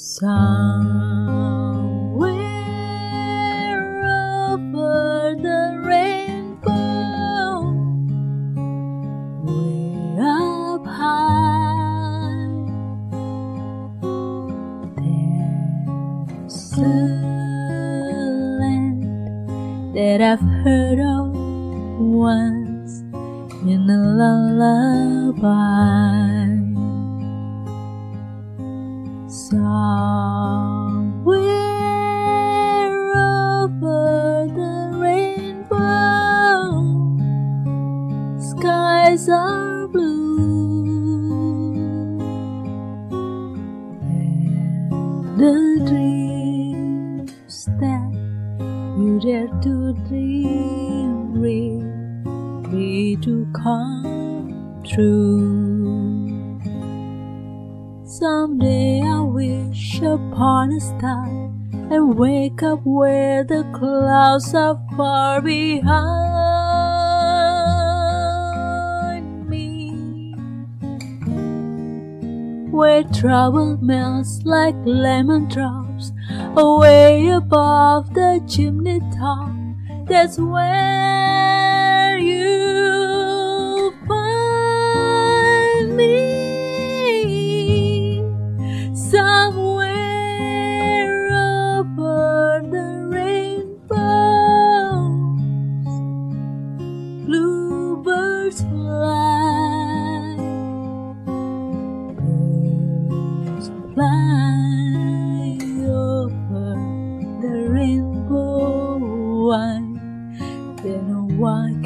Somewhere over the rainbow, way up high, there's a land that I've heard of once in a lullaby. Somewhere over the rainbow, skies are blue, and the dreams that you dare to dream really to come true. Someday I wish upon a star and wake up where the clouds are far behind me. Where trouble melts like lemon drops away above the chimney top. That's where Somewhere over the rainbows, bluebirds fly, birds fly over the rainbow. Why, then why?